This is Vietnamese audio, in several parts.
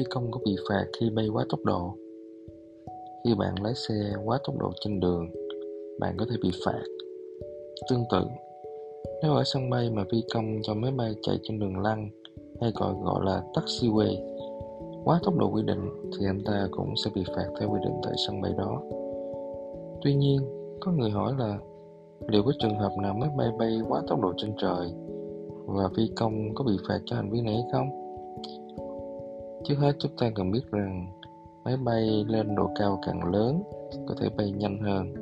phi công có bị phạt khi bay quá tốc độ? Khi bạn lái xe quá tốc độ trên đường, bạn có thể bị phạt. Tương tự, nếu ở sân bay mà phi công cho máy bay chạy trên đường lăn hay còn gọi là taxiway quá tốc độ quy định thì anh ta cũng sẽ bị phạt theo quy định tại sân bay đó. Tuy nhiên, có người hỏi là liệu có trường hợp nào máy bay bay quá tốc độ trên trời và phi công có bị phạt cho hành vi này hay không? Trước hết chúng ta cần biết rằng máy bay lên độ cao càng lớn có thể bay nhanh hơn.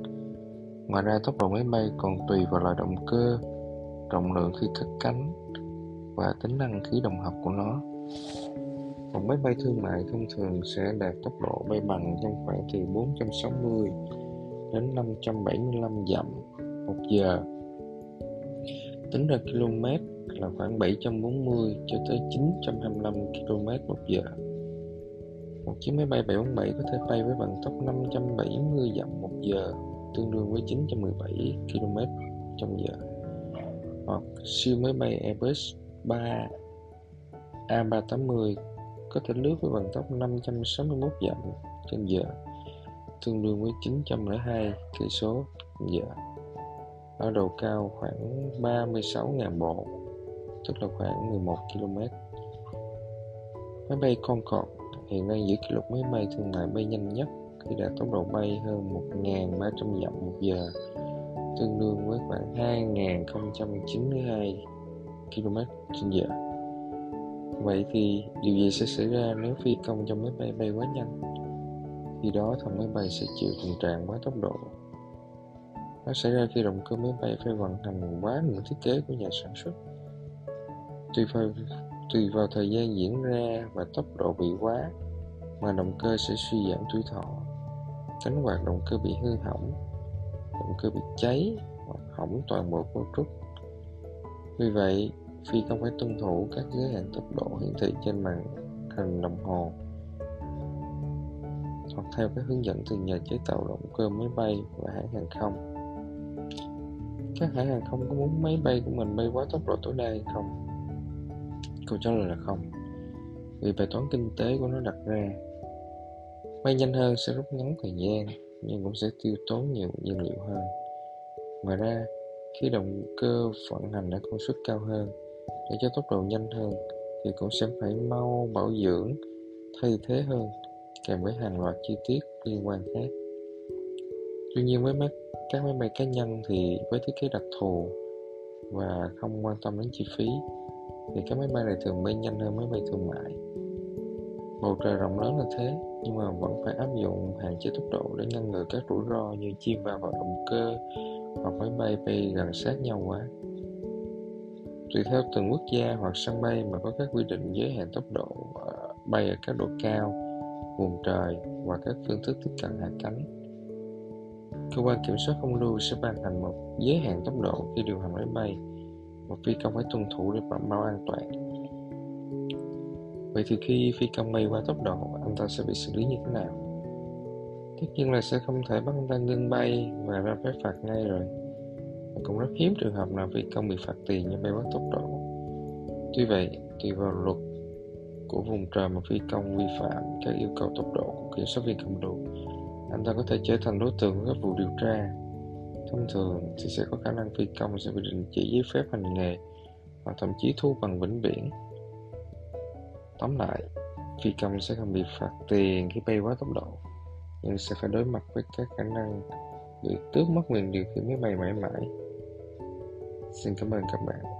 Ngoài ra tốc độ máy bay còn tùy vào loại động cơ, trọng lượng khi cất cánh và tính năng khí động học của nó. Một máy bay thương mại thông thường sẽ đạt tốc độ bay bằng trong khoảng từ 460 đến 575 dặm một giờ. Tính ra km là khoảng 740 cho tới 925 km một giờ. Một chiếc máy bay 747 có thể bay với vận tốc 570 dặm một giờ, tương đương với 917 km trong giờ. Hoặc siêu máy bay Airbus 3 A380 có thể lướt với vận tốc 561 dặm trên giờ, tương đương với 902 cây số giờ. Ở độ cao khoảng 36.000 bộ, tức là khoảng 11 km. Máy bay Concorde hiện đang giữ kỷ lục máy bay thương mại bay nhanh nhất khi đạt tốc độ bay hơn 1.300 dặm một giờ, tương đương với khoảng 2.092 km trên giờ. Vậy thì điều gì sẽ xảy ra nếu phi công trong máy bay bay quá nhanh? Khi đó thằng máy bay sẽ chịu tình trạng quá tốc độ. Nó xảy ra khi động cơ máy bay phải vận hành quá ngưỡng thiết kế của nhà sản xuất. Tùy vào, tùy vào thời gian diễn ra và tốc độ bị quá mà động cơ sẽ suy giảm tuổi thọ. Cánh quạt động cơ bị hư hỏng, động cơ bị cháy hoặc hỏng toàn bộ cấu trúc. Vì vậy, phi công phải tuân thủ các giới hạn tốc độ hiển thị trên màn hình đồng hồ hoặc theo các hướng dẫn từ nhà chế tạo động cơ máy bay và hãng hàng không. Các hãng hàng không có muốn máy bay của mình bay quá tốc độ tối đa hay không? Câu trả lời là không. Vì bài toán kinh tế của nó đặt ra, bay nhanh hơn sẽ rút ngắn thời gian nhưng cũng sẽ tiêu tốn nhiều nhiên liệu hơn. Ngoài ra, khi động cơ vận hành ở công suất cao hơn, để cho tốc độ nhanh hơn thì cũng sẽ phải mau bảo dưỡng thay thế hơn kèm với hàng loạt chi tiết liên quan khác tuy nhiên với máy, các máy bay cá nhân thì với thiết kế đặc thù và không quan tâm đến chi phí thì các máy bay này thường bay nhanh hơn máy bay thương mại. Bầu trời rộng lớn là thế nhưng mà vẫn phải áp dụng hạn chế tốc độ để ngăn ngừa các rủi ro như chim vào vào động cơ hoặc máy bay bay gần sát nhau quá. Tùy theo từng quốc gia hoặc sân bay mà có các quy định giới hạn tốc độ ờ, bay ở các độ cao, vùng trời và các phương thức tiếp cận hạ cánh. Cơ quan kiểm soát không lưu sẽ ban hành một giới hạn tốc độ khi điều hành máy bay và phi công phải tuân thủ để đảm bảo an toàn. Vậy thì khi phi công bay qua tốc độ, anh ta sẽ bị xử lý như thế nào? Tất nhiên là sẽ không thể bắt anh ta ngưng bay và ra phép phạt ngay rồi cũng rất hiếm trường hợp nào phi công bị phạt tiền như bay quá tốc độ. Tuy vậy, tùy vào luật của vùng trời mà phi công vi phạm các yêu cầu tốc độ của kiểm soát viên cầm đồ, anh ta có thể trở thành đối tượng của các vụ điều tra. Thông thường thì sẽ có khả năng phi công sẽ bị đình chỉ giấy phép hành nghề hoặc thậm chí thu bằng vĩnh viễn. Tóm lại, phi công sẽ không bị phạt tiền khi bay quá tốc độ, nhưng sẽ phải đối mặt với các khả năng bị tước mất quyền điều khiển máy bay mãi mãi Xin cảm ơn các bạn